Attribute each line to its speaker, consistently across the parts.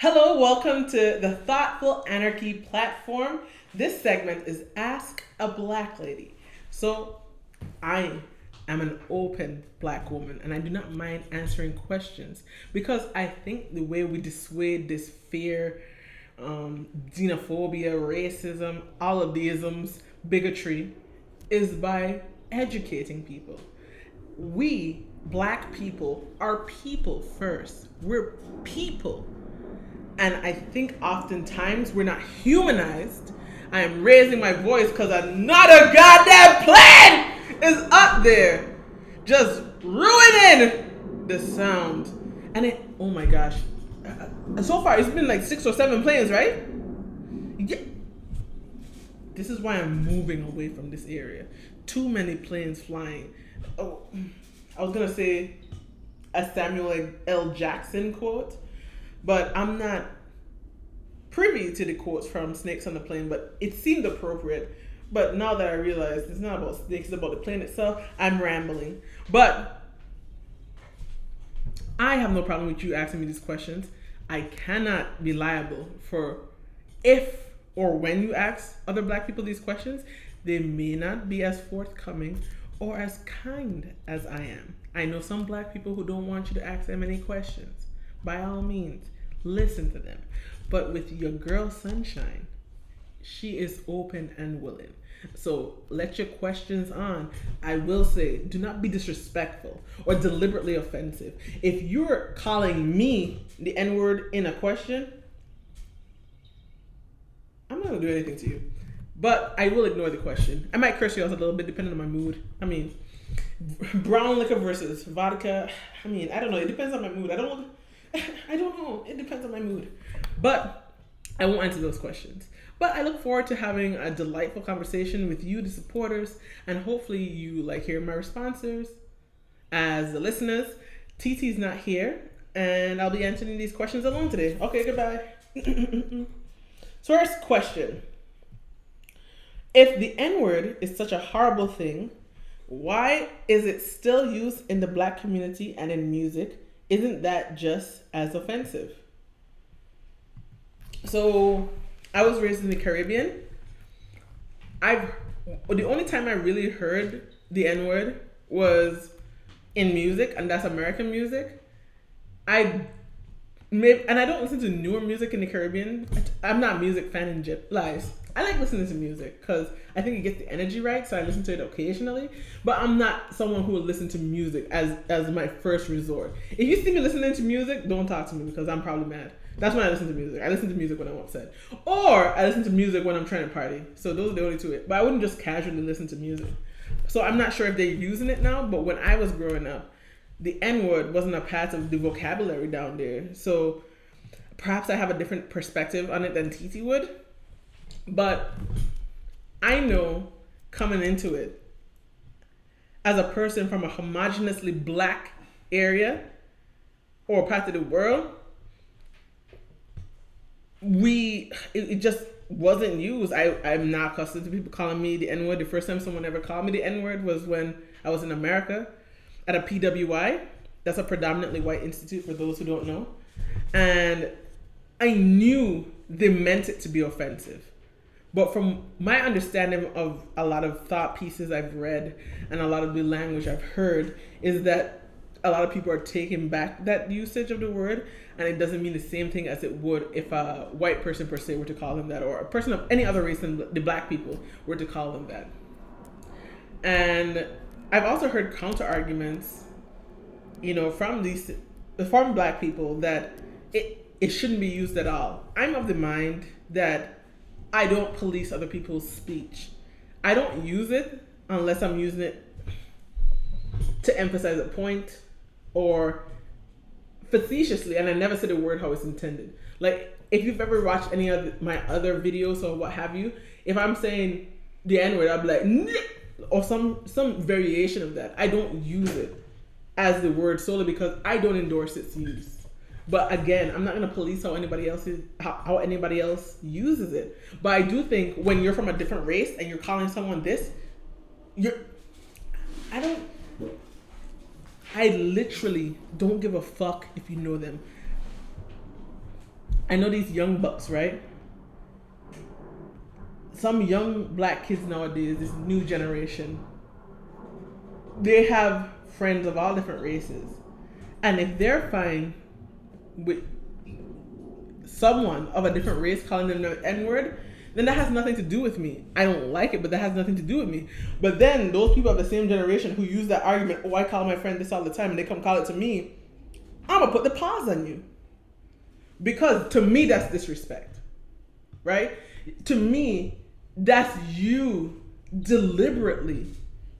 Speaker 1: Hello, welcome to the Thoughtful Anarchy platform. This segment is Ask a Black Lady. So, I am an open black woman and I do not mind answering questions because I think the way we dissuade this fear, um, xenophobia, racism, all of the isms, bigotry, is by educating people. We, black people, are people first. We're people. And I think oftentimes we're not humanized. I am raising my voice because another goddamn plane is up there just ruining the sound. And it, oh my gosh. Uh, so far, it's been like six or seven planes, right? Yeah. This is why I'm moving away from this area. Too many planes flying. Oh, I was gonna say a Samuel L. Jackson quote, but I'm not privy to the quotes from Snakes on the Plane, but it seemed appropriate. But now that I realize it's not about snakes, it's about the plane itself, I'm rambling. But I have no problem with you asking me these questions. I cannot be liable for if or when you ask other black people these questions, they may not be as forthcoming or as kind as I am. I know some black people who don't want you to ask them any questions. By all means, listen to them. But with your girl Sunshine, she is open and willing. So let your questions on. I will say, do not be disrespectful or deliberately offensive. If you're calling me the N word in a question, I'm not gonna do anything to you. But I will ignore the question. I might curse you out a little bit depending on my mood. I mean, brown liquor versus vodka. I mean, I don't know. It depends on my mood. I don't. I don't know. It depends on my mood. But I won't answer those questions. But I look forward to having a delightful conversation with you, the supporters, and hopefully you like hearing my responses. As the listeners, TT's not here, and I'll be answering these questions alone today. Okay, goodbye. so, First question If the N word is such a horrible thing, why is it still used in the black community and in music? Isn't that just as offensive? So, I was raised in the Caribbean. I've the only time I really heard the N word was in music, and that's American music. I maybe, and I don't listen to newer music in the Caribbean. I'm not a music fan in Jip lies. I like listening to music because I think it gets the energy right, so I listen to it occasionally. But I'm not someone who will listen to music as as my first resort. If you see me listening to music, don't talk to me because I'm probably mad. That's when I listen to music. I listen to music when I'm upset, or I listen to music when I'm trying to party. So those are the only two. But I wouldn't just casually listen to music. So I'm not sure if they're using it now. But when I was growing up, the N word wasn't a part of the vocabulary down there. So perhaps I have a different perspective on it than TT would. But I know coming into it as a person from a homogeneously black area or part of the world, we it, it just wasn't used. I I'm not accustomed to people calling me the N word. The first time someone ever called me the N word was when I was in America at a PWI. That's a predominantly white institute for those who don't know, and I knew they meant it to be offensive. But from my understanding of a lot of thought pieces I've read and a lot of the language I've heard, is that a lot of people are taking back that usage of the word and it doesn't mean the same thing as it would if a white person per se were to call them that or a person of any other race than the black people were to call them that and i've also heard counter arguments you know from these from black people that it it shouldn't be used at all. I'm of the mind that i don't police other people's speech. I don't use it unless i'm using it to emphasize a point or facetiously, and I never said a word how it's intended. Like if you've ever watched any of my other videos or what have you, if I'm saying the N word, I'll be like or some some variation of that. I don't use it as the word solely because I don't endorse its use. But again, I'm not gonna police how anybody else is how, how anybody else uses it. But I do think when you're from a different race and you're calling someone this, you're I don't I literally don't give a fuck if you know them. I know these young bucks, right? Some young black kids nowadays, this new generation, they have friends of all different races. And if they're fine with someone of a different race calling them the N word, then that has nothing to do with me. I don't like it, but that has nothing to do with me. But then those people of the same generation who use that argument, oh, I call my friend this all the time, and they come call it to me, I'm gonna put the pause on you. Because to me, that's disrespect, right? To me, that's you deliberately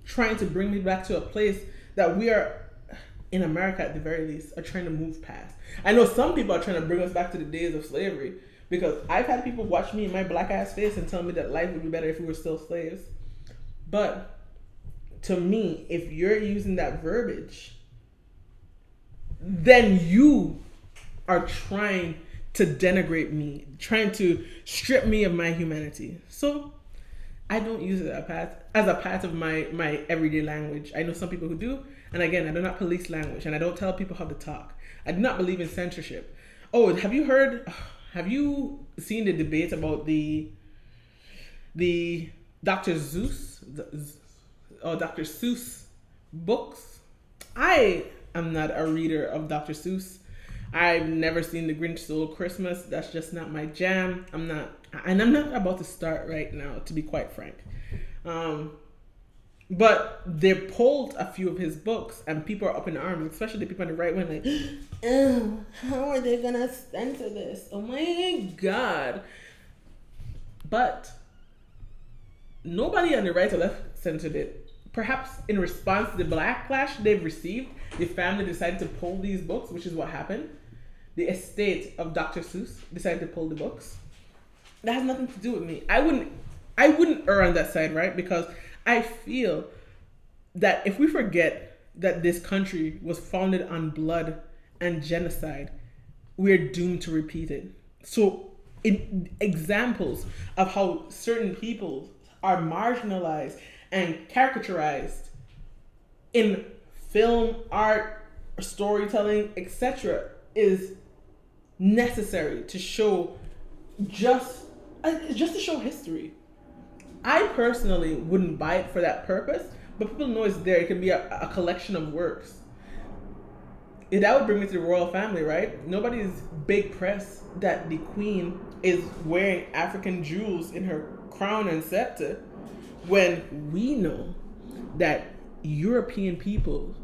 Speaker 1: trying to bring me back to a place that we are in America at the very least are trying to move past. I know some people are trying to bring us back to the days of slavery because I've had people watch me in my black ass face and tell me that life would be better if we were still slaves. But to me, if you're using that verbiage, then you are trying to denigrate me, trying to strip me of my humanity. So I don't use it as a part, as a part of my, my everyday language. I know some people who do, and again, I do not police language, and I don't tell people how to talk. I do not believe in censorship. Oh, have you heard? Have you seen the debate about the the Dr. Zeus oh, or Dr. Seuss books? I am not a reader of Dr. Seuss. I've never seen The Grinch Stole Christmas. That's just not my jam. I'm not, and I'm not about to start right now, to be quite frank. Um, but they pulled a few of his books, and people are up in arms, especially the people on the right wing, like, oh, how are they gonna censor this? Oh my god! But nobody on the right or left censored it. Perhaps in response to the backlash they've received, the family decided to pull these books, which is what happened. The estate of Dr. Seuss decided to pull the books. That has nothing to do with me. I wouldn't I wouldn't err on that side, right? Because I feel that if we forget that this country was founded on blood and genocide, we're doomed to repeat it. So, in examples of how certain people are marginalized and caricaturized in film, art, storytelling, etc., is necessary to show just uh, just to show history. I personally wouldn't buy it for that purpose, but people know it's there. It can be a, a collection of works. That would bring me to the royal family, right? Nobody's big press that the queen is wearing African jewels in her crown and scepter when we know that European people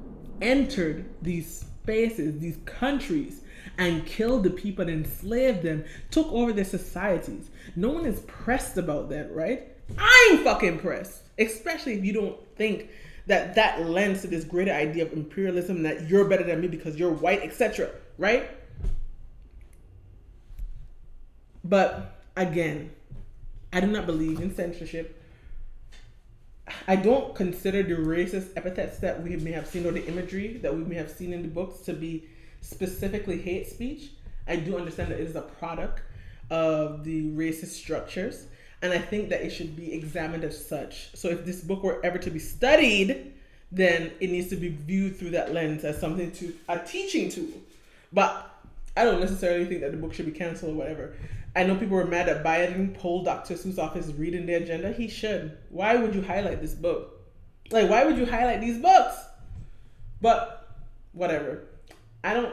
Speaker 1: entered these spaces, these countries, and killed the people and enslaved them, took over their societies. No one is pressed about that, right? I'm fucking pressed, especially if you don't think that that lends to this greater idea of imperialism that you're better than me because you're white, etc. Right? But again, I do not believe in censorship. I don't consider the racist epithets that we may have seen or the imagery that we may have seen in the books to be specifically hate speech. I do understand that it is a product of the racist structures and I think that it should be examined as such. So if this book were ever to be studied, then it needs to be viewed through that lens as something to a teaching tool. But I don't necessarily think that the book should be canceled or whatever. I know people were mad that Biden pulled Dr. Seuss off his reading the agenda. He should. Why would you highlight this book? Like, why would you highlight these books? But whatever. I don't.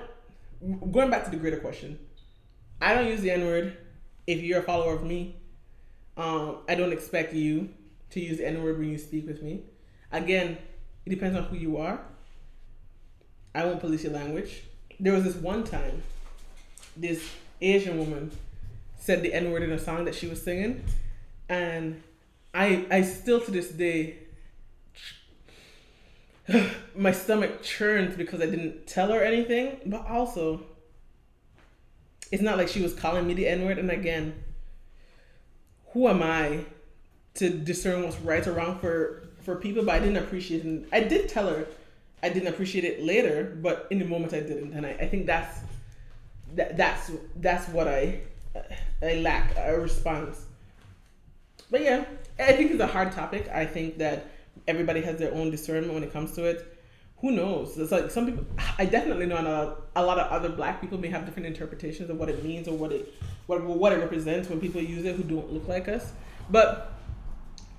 Speaker 1: Going back to the greater question, I don't use the N word. If you're a follower of me, um, I don't expect you to use the N word when you speak with me. Again, it depends on who you are. I won't police your language. There was this one time, this Asian woman said the N word in a song that she was singing, and I I still to this day my stomach churns because I didn't tell her anything, but also it's not like she was calling me the N word. And again, who am I to discern what's right or wrong for for people? But I didn't appreciate it. I did tell her I didn't appreciate it later, but in the moment I didn't, and I, I think that's that that's that's what I I lack a response. But yeah, I think it's a hard topic. I think that everybody has their own discernment when it comes to it. who knows? It's like some people. I definitely know a, a lot of other black people may have different interpretations of what it means or what it what what it represents when people use it who don't look like us. But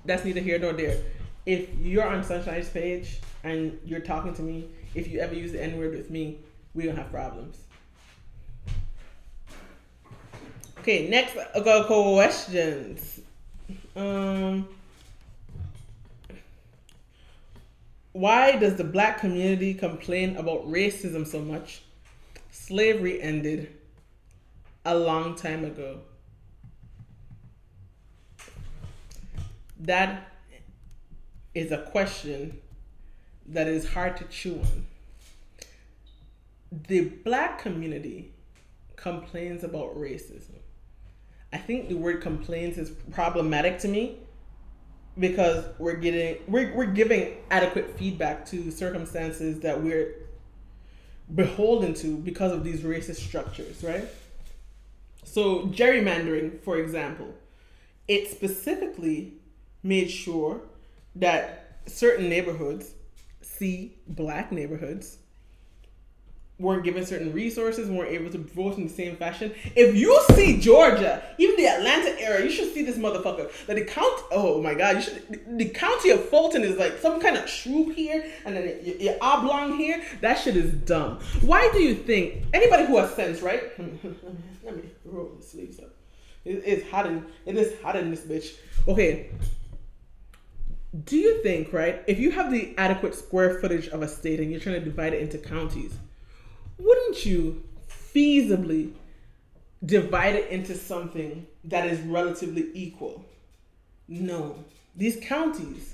Speaker 1: that's neither here nor there. If you're on Sunshine's page and you're talking to me, if you ever use the N word with me, we don't have problems. Okay, next got questions. Um, why does the black community complain about racism so much? Slavery ended a long time ago. That is a question that is hard to chew on. The black community complains about racism. I think the word complaints is problematic to me because we're getting we're, we're giving adequate feedback to circumstances that we're beholden to because of these racist structures, right? So gerrymandering, for example, it specifically made sure that certain neighborhoods, see black neighborhoods, weren't given certain resources, weren't able to vote in the same fashion. If you see Georgia, even the Atlanta area, you should see this motherfucker. That the count, oh my god, you should. The county of Fulton is like some kind of shrew here, and then your oblong here. That shit is dumb. Why do you think anybody who has sense, right? Let me roll the sleeves up. It, it's hot in it is hot in this bitch. Okay. Do you think, right, if you have the adequate square footage of a state and you're trying to divide it into counties, wouldn't you feasibly divide it into something that is relatively equal? No. These counties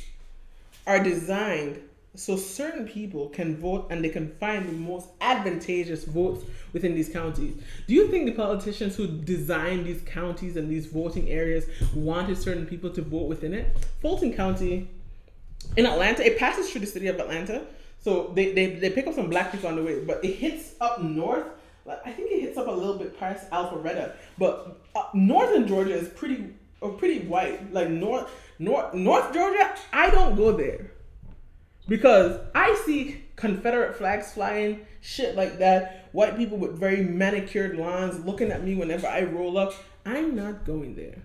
Speaker 1: are designed so certain people can vote and they can find the most advantageous votes within these counties. Do you think the politicians who designed these counties and these voting areas wanted certain people to vote within it? Fulton County in Atlanta, it passes through the city of Atlanta. So they, they, they pick up some black people on the way, but it hits up north. I think it hits up a little bit past Alpharetta, but northern Georgia is pretty uh, pretty white. Like north north North Georgia, I don't go there because I see Confederate flags flying, shit like that. White people with very manicured lawns looking at me whenever I roll up. I'm not going there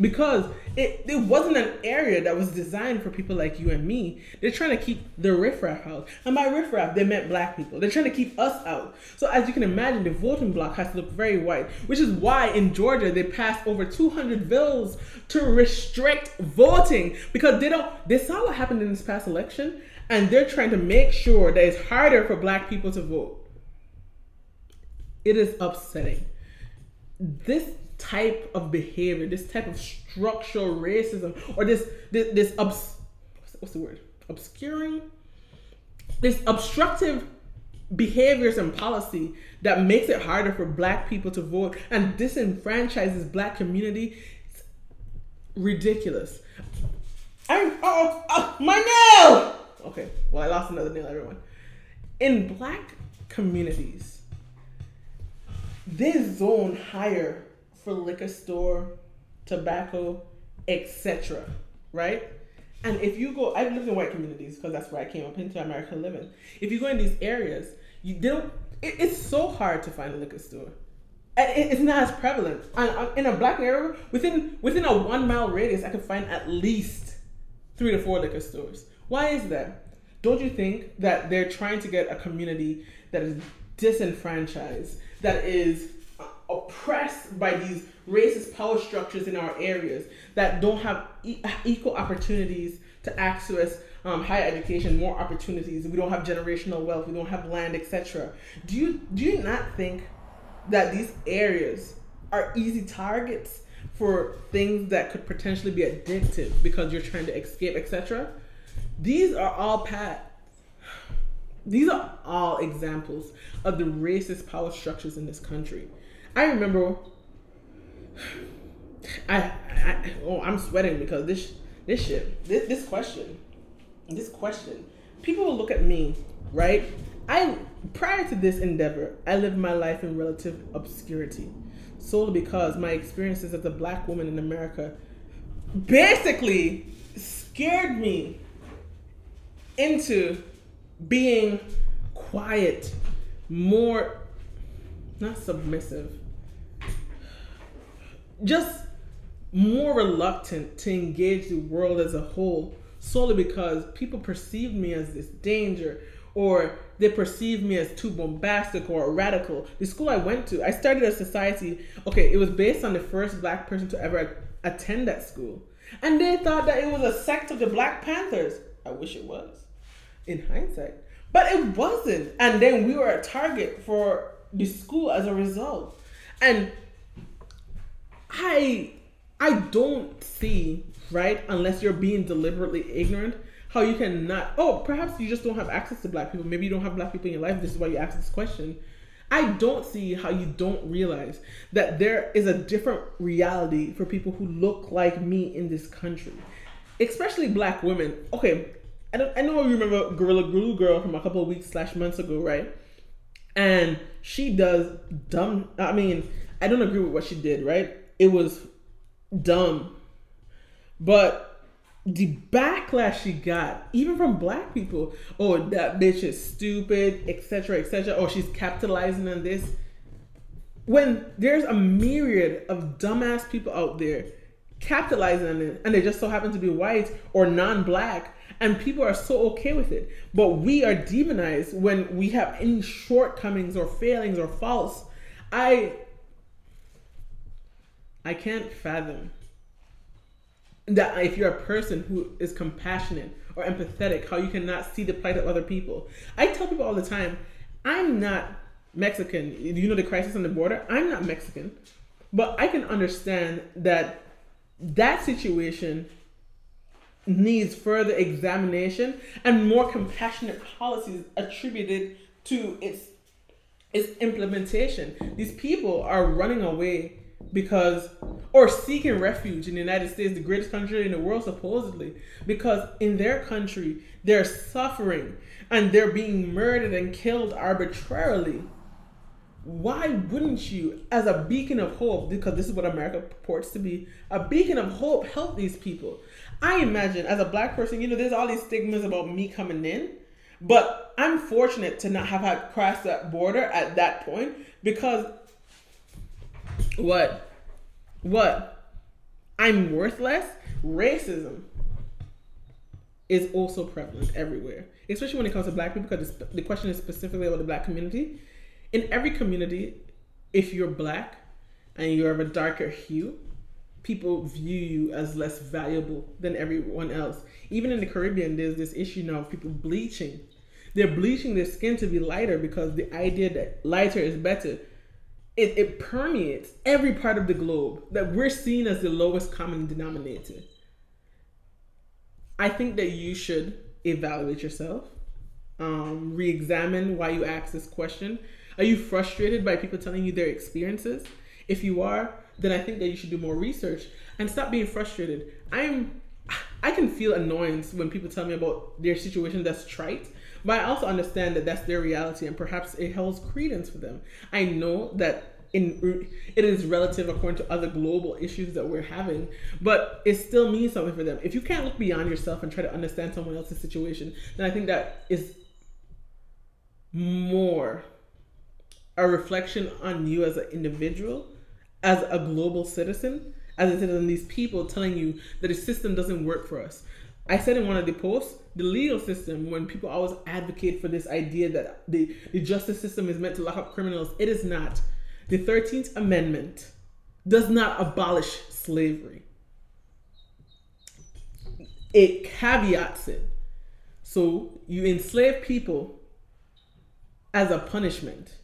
Speaker 1: because it, it wasn't an area that was designed for people like you and me. They're trying to keep the riffraff out. And by riffraff, they meant black people. They're trying to keep us out. So as you can imagine, the voting bloc has to look very white, which is why in Georgia they passed over 200 bills to restrict voting because they don't, they saw what happened in this past election and they're trying to make sure that it's harder for black people to vote. It is upsetting. This type of behavior, this type of structural racism, or this this, this obs- what's the word? Obscuring, this obstructive behaviors and policy that makes it harder for black people to vote and disenfranchises black community ridiculous. I'm oh, uh, oh uh, uh, my nail. Okay, well I lost another nail, everyone. In black communities, they zone higher for liquor store, tobacco, etc. Right? And if you go, I've lived in white communities because that's where I came up into America living. If you go in these areas, you don't. It, it's so hard to find a liquor store. It, it's not as prevalent. And uh, in a black area, within within a one mile radius, I can find at least three to four liquor stores. Why is that? Don't you think that they're trying to get a community that is disenfranchised, that is oppressed by these racist power structures in our areas that don't have e- equal opportunities to access um, higher education, more opportunities. We don't have generational wealth. We don't have land, etc. Do you do you not think that these areas are easy targets for things that could potentially be addictive because you're trying to escape, etc.? These are all paths. These are all examples of the racist power structures in this country. I remember. I, I oh I'm sweating because this this shit this this question this question people will look at me right I prior to this endeavor I lived my life in relative obscurity solely because my experiences as a black woman in America basically scared me into being quiet, more not submissive, just more reluctant to engage the world as a whole solely because people perceived me as this danger or they perceived me as too bombastic or radical. The school I went to, I started a society, okay, it was based on the first black person to ever attend that school. And they thought that it was a sect of the Black Panthers. I wish it was, in hindsight. But it wasn't. And then we were a target for the school as a result. And I I don't see, right, unless you're being deliberately ignorant, how you can not oh, perhaps you just don't have access to black people. Maybe you don't have black people in your life. This is why you ask this question. I don't see how you don't realize that there is a different reality for people who look like me in this country, especially black women. Okay, I, don't, I know you remember Gorilla Glue Girl from a couple of weeks slash months ago, right? And she does dumb. I mean, I don't agree with what she did, right? It was dumb, but the backlash she got, even from black people, oh that bitch is stupid, etc., etc. Oh, she's capitalizing on this. When there's a myriad of dumbass people out there capitalizing on it, and they just so happen to be white or non-black, and people are so okay with it. But we are demonized when we have any shortcomings or failings or faults. I I can't fathom that if you're a person who is compassionate or empathetic, how you cannot see the plight of other people. I tell people all the time, I'm not Mexican. You know the crisis on the border? I'm not Mexican. But I can understand that that situation needs further examination and more compassionate policies attributed to its its implementation. These people are running away because or seeking refuge in the United States, the greatest country in the world supposedly, because in their country they're suffering and they're being murdered and killed arbitrarily. Why wouldn't you, as a beacon of hope, because this is what America purports to be, a beacon of hope, help these people? I imagine as a black person, you know, there's all these stigmas about me coming in, but I'm fortunate to not have had crossed that border at that point because what? What? I'm worthless? Racism is also prevalent everywhere, especially when it comes to black people, because the question is specifically about the black community. In every community, if you're black and you're of a darker hue, people view you as less valuable than everyone else. Even in the Caribbean, there's this issue now of people bleaching. They're bleaching their skin to be lighter because the idea that lighter is better it, it permeates every part of the globe that we're seen as the lowest common denominator. I think that you should evaluate yourself, um, re examine why you ask this question. Are you frustrated by people telling you their experiences? If you are, then I think that you should do more research and stop being frustrated. I'm I can feel annoyance when people tell me about their situation that's trite but I also understand that that's their reality and perhaps it holds credence for them. I know that in it is relative according to other global issues that we're having, but it still means something for them. If you can't look beyond yourself and try to understand someone else's situation, then I think that is more a reflection on you as an individual, as a global citizen, as it is on these people telling you that the system doesn't work for us. I said in one of the posts, the legal system, when people always advocate for this idea that the, the justice system is meant to lock up criminals, it is not. The 13th Amendment does not abolish slavery, it caveats it. So you enslave people as a punishment.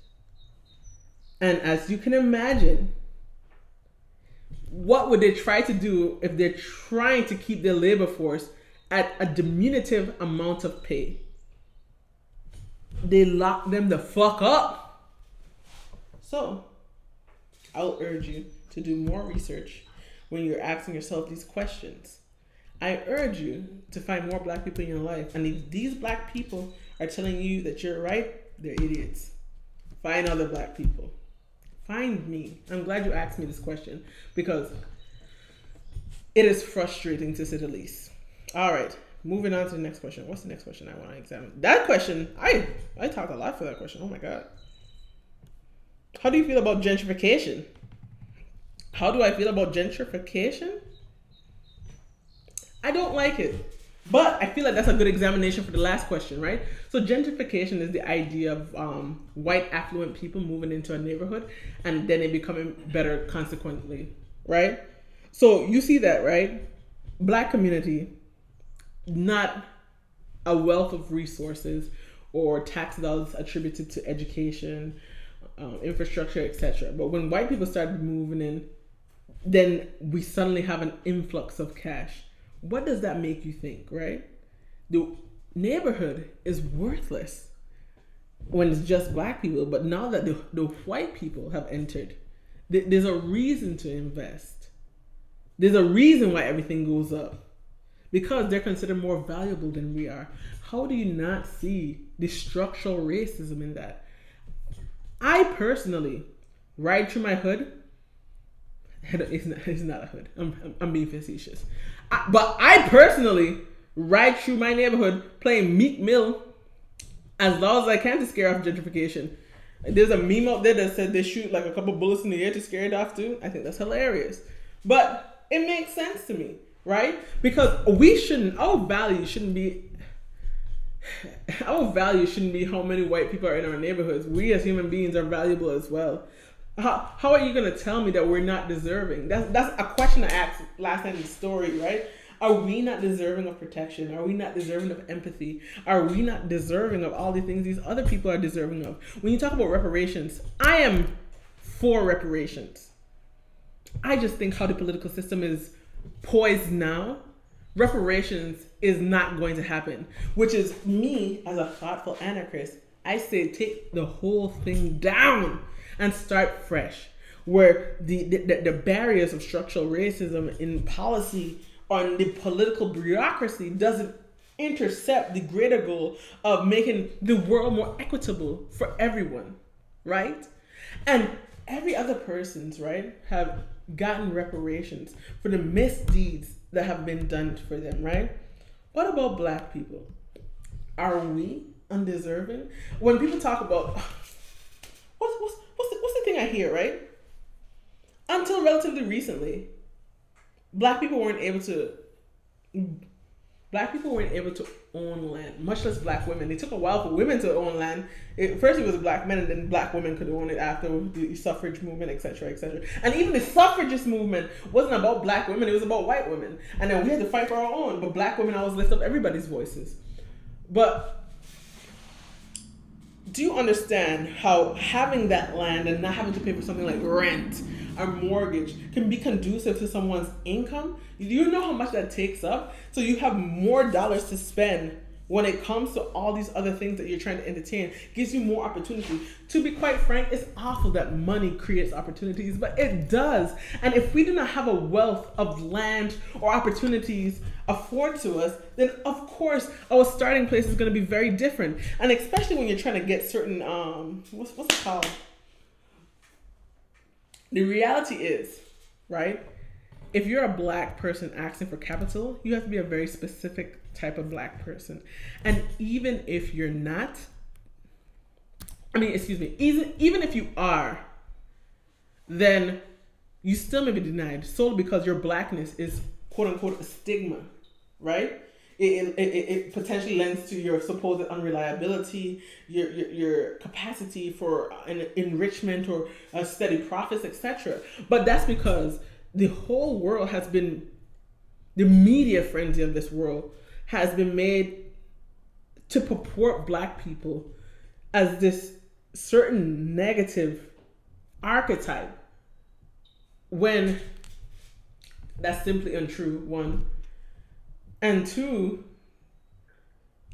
Speaker 1: And as you can imagine, what would they try to do if they're trying to keep their labor force at a diminutive amount of pay. They lock them the fuck up. So, I'll urge you to do more research when you're asking yourself these questions. I urge you to find more black people in your life. And if these black people are telling you that you're right, they're idiots. Find other black people. Find me. I'm glad you asked me this question because it is frustrating to say the least. All right. moving on to the next question. What's the next question I want to examine? That question, I I talked a lot for that question. Oh my god. How do you feel about gentrification? How do I feel about gentrification? I don't like it. But I feel like that's a good examination for the last question, right? So gentrification is the idea of um, white affluent people moving into a neighborhood and then it becoming better consequently, right? So you see that, right? Black community, not a wealth of resources or tax dollars attributed to education, um, infrastructure, etc. But when white people started moving in, then we suddenly have an influx of cash what does that make you think, right? The neighborhood is worthless when it's just black people, but now that the, the white people have entered, th- there's a reason to invest. There's a reason why everything goes up because they're considered more valuable than we are. How do you not see the structural racism in that? I personally ride through my hood. It's not, it's not a hood. I'm, I'm, being facetious but I personally ride through my neighborhood playing Meek Mill as loud as I can to scare off gentrification. There's a meme out there that said they shoot like a couple bullets in the air to scare it off too. I think that's hilarious. But it makes sense to me, right? Because we shouldn't, our value shouldn't be, our value shouldn't be how many white people are in our neighborhoods. We as human beings are valuable as well. How, how are you going to tell me that we're not deserving? That's, that's a question I asked last night in the story, right? Are we not deserving of protection? Are we not deserving of empathy? Are we not deserving of all the things these other people are deserving of? When you talk about reparations, I am for reparations. I just think how the political system is poised now, reparations is not going to happen, which is me as a thoughtful anarchist. I say take the whole thing down and start fresh, where the, the, the barriers of structural racism in policy on the political bureaucracy doesn't intercept the greater goal of making the world more equitable for everyone, right? And every other person's, right, have gotten reparations for the misdeeds that have been done for them, right? What about black people? Are we undeserving? When people talk about what's, what's what's the, what's the thing I hear, right? Until relatively recently, black people weren't able to black people weren't able to own land, much less black women. It took a while for women to own land. It, first, it was black men, and then black women could own it after the suffrage movement, etc., etc. And even the suffragist movement wasn't about black women; it was about white women. And then we had to fight for our own. But black women always lift up everybody's voices. But do you understand how having that land and not having to pay for something like rent or mortgage can be conducive to someone's income? You know how much that takes up? So you have more dollars to spend when it comes to all these other things that you're trying to entertain. Gives you more opportunity. To be quite frank it's awful that money creates opportunities but it does. And if we do not have a wealth of land or opportunities afforded to us then of course our starting place is going to be very different. And especially when you're trying to get certain um what's, what's it called the reality is right if you're a black person asking for capital, you have to be a very specific type of black person. And even if you're not, I mean, excuse me, even, even if you are, then you still may be denied solely because your blackness is quote unquote a stigma, right? It, it, it, potentially lends to your supposed unreliability, your, your, your capacity for an enrichment or a steady profits, etc. But that's because the whole world has been the media frenzy of this world has been made to purport black people as this certain negative archetype when that's simply untrue one and two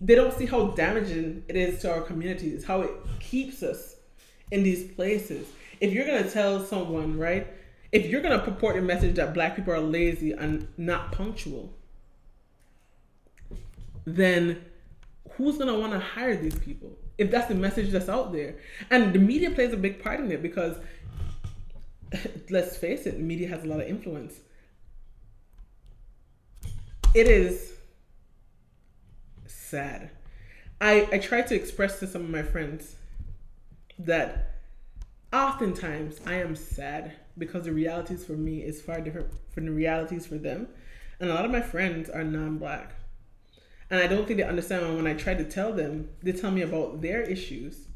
Speaker 1: they don't see how damaging it is to our communities how it keeps us in these places if you're to tell someone right if you're to purport a message that black people are lazy and not punctual, then who's want to hire these people if that's the message that's out there? And the media plays a big part in it because let's face it, media has a lot of influence. It is sad. I, I try to express to some of my friends that oftentimes I am sad because the realities for me is far different from the realities for them. And a lot of my friends are non black. And I don't think they understand when I try to tell them, they tell me about their issues.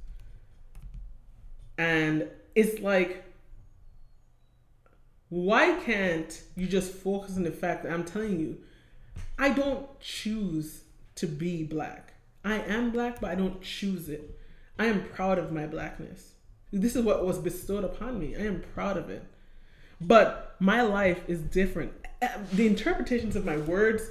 Speaker 1: And it's like, why can't you just focus on the fact that I'm telling you, I don't choose to be black. I am black, but I don't choose it. I am proud of my blackness. This is what was bestowed upon me. I am proud of it. But my life is different. Uh, the interpretations of my words,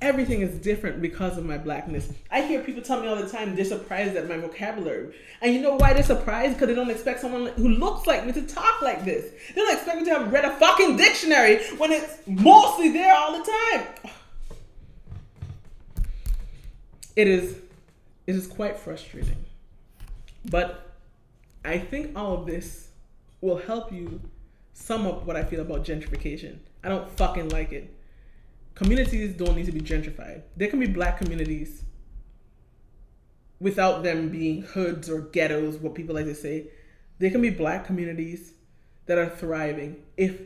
Speaker 1: everything is different because of my blackness. I hear people tell me all the time they're surprised at my vocabulary. And you know why they're surprised? Because they don't expect someone who looks like me to talk like this. They don't expect me to have read a fucking dictionary when it's mostly there all the time. It is it is quite frustrating. But I think all of this will help you sum up what I feel about gentrification. I don't fucking like it. Communities don't need to be gentrified. There can be black communities without them being hoods or ghettos, what people like to say. There can be black communities that are thriving if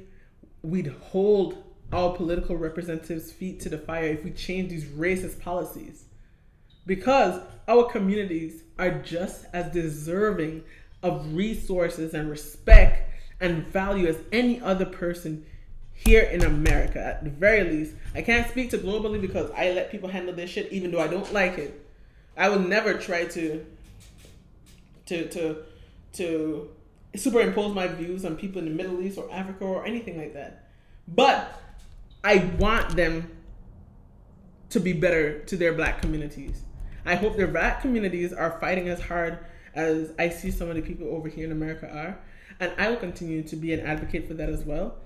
Speaker 1: we'd hold our political representatives' feet to the fire, if we change these racist policies. Because our communities are just as deserving of resources and respect and value as any other person here in America, at the very least. I can't speak to globally because I let people handle their shit even though I don't like it. I will never try to to to to superimpose my views on people in the Middle East or Africa or anything like that. But I want them to be better to their black communities. I hope their black communities are fighting as hard as I see so many people over here in America are. And I will continue to be an advocate for that as well.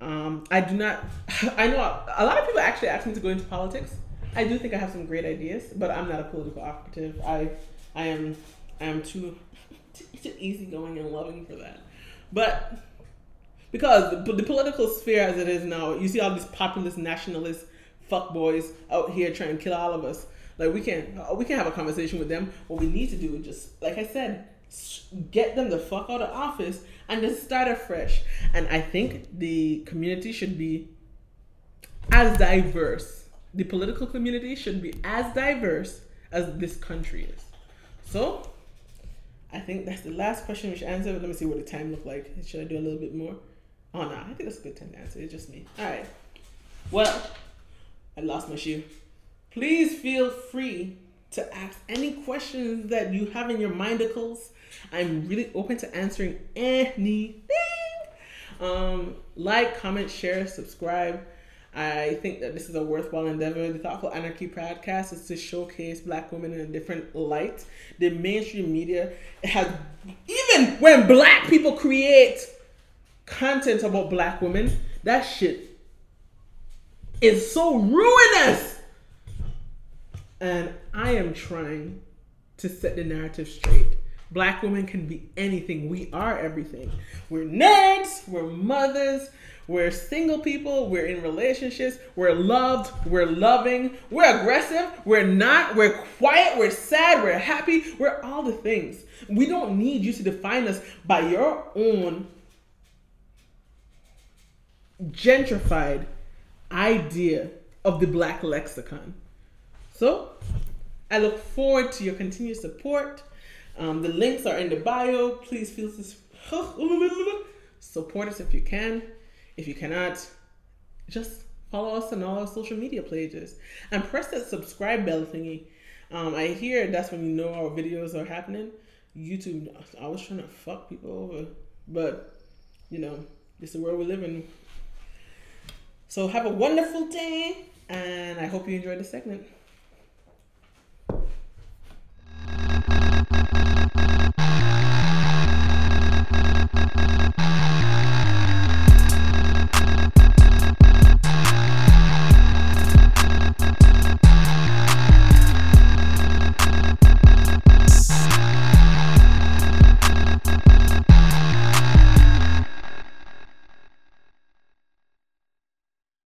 Speaker 1: Um, I do not, I know a lot of people actually ask me to go into politics. I do think I have some great ideas, but I'm not a political operative. I, I am, I am too, too easygoing and loving for that. But because the, the political sphere as it is now, you see all these populist nationalist fuckboys out here trying to kill all of us. Like we can uh, we can have a conversation with them. What we need to do is just like I said, get them the fuck out of office and just start afresh. And I think the community should be as diverse. The political community should be as diverse as this country is. So I think that's the last question we should answer. Let me see what the time look like. Should I do a little bit more? Oh no, I think that's a good time to answer. It's just me. All right. Well, I lost my shoe. Please feel free to ask any questions that you have in your mindicles. I'm really open to answering anything. Um, like, comment, share, subscribe. I think that this is a worthwhile endeavor. The Thoughtful Anarchy podcast is to showcase black women in a different light. The mainstream media has, even when black people create content about black women, that shit is so ruinous and I am trying to set the narrative straight. Black women can be anything. We are everything. We're nerds, we're mothers, we're single people, we're in relationships, we're loved, we're loving, we're aggressive, we're not, we're quiet, we're sad, we're happy, we're all the things. We don't need you to define us by your own gentrified idea of the black lexicon. So I look forward to your continued support. Um, the links are in the bio. Please feel. Support us if you can. If you cannot, just follow us on all our social media pages and press that subscribe bell thingy. Um, I hear that's when you know our videos are happening. YouTube, I was trying to fuck people over, but you know, it's the world we live in. So have a wonderful day, and I hope you enjoyed the segment.